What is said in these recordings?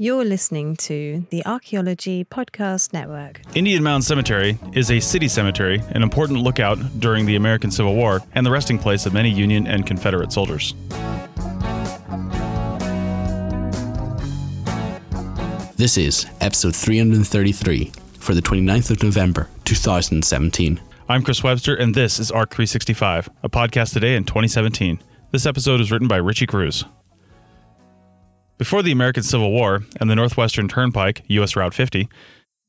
You're listening to the Archaeology Podcast Network. Indian Mound Cemetery is a city cemetery, an important lookout during the American Civil War, and the resting place of many Union and Confederate soldiers. This is episode 333 for the 29th of November 2017. I'm Chris Webster, and this is ARC 365, a podcast today in 2017. This episode is written by Richie Cruz. Before the American Civil War and the Northwestern Turnpike, U.S. Route 50,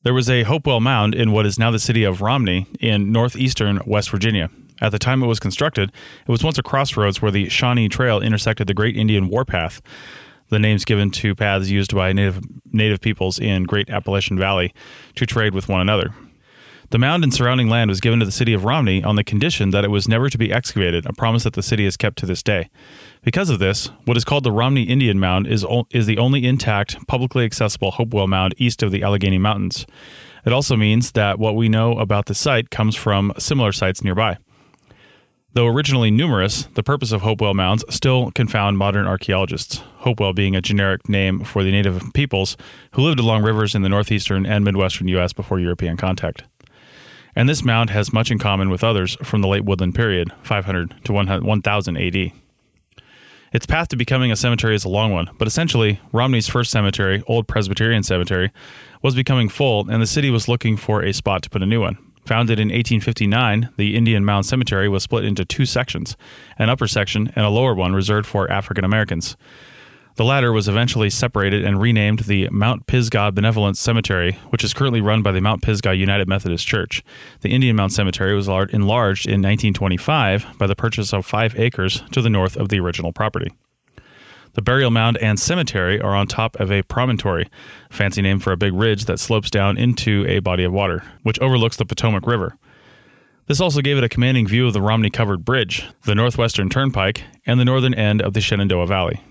there was a Hopewell Mound in what is now the city of Romney in northeastern West Virginia. At the time it was constructed, it was once a crossroads where the Shawnee Trail intersected the Great Indian Warpath, the names given to paths used by native, native peoples in Great Appalachian Valley to trade with one another. The mound and surrounding land was given to the city of Romney on the condition that it was never to be excavated, a promise that the city has kept to this day. Because of this, what is called the Romney Indian Mound is, o- is the only intact, publicly accessible Hopewell Mound east of the Allegheny Mountains. It also means that what we know about the site comes from similar sites nearby. Though originally numerous, the purpose of Hopewell mounds still confound modern archaeologists, Hopewell being a generic name for the native peoples who lived along rivers in the northeastern and midwestern U.S. before European contact. And this mound has much in common with others from the late woodland period, 500 to 1000 AD. Its path to becoming a cemetery is a long one, but essentially, Romney's first cemetery, Old Presbyterian Cemetery, was becoming full, and the city was looking for a spot to put a new one. Founded in 1859, the Indian Mound Cemetery was split into two sections an upper section and a lower one reserved for African Americans. The latter was eventually separated and renamed the Mount Pisgah Benevolent Cemetery, which is currently run by the Mount Pisgah United Methodist Church. The Indian Mound Cemetery was enlarged in 1925 by the purchase of five acres to the north of the original property. The burial mound and cemetery are on top of a promontory, fancy name for a big ridge that slopes down into a body of water, which overlooks the Potomac River. This also gave it a commanding view of the Romney Covered Bridge, the Northwestern Turnpike, and the northern end of the Shenandoah Valley.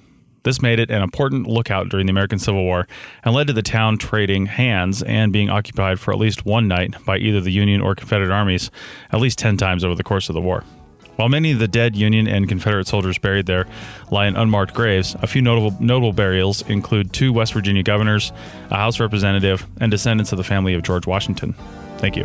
This made it an important lookout during the American Civil War and led to the town trading hands and being occupied for at least one night by either the Union or Confederate armies at least 10 times over the course of the war. While many of the dead Union and Confederate soldiers buried there lie in unmarked graves, a few notable, notable burials include two West Virginia governors, a House representative, and descendants of the family of George Washington. Thank you.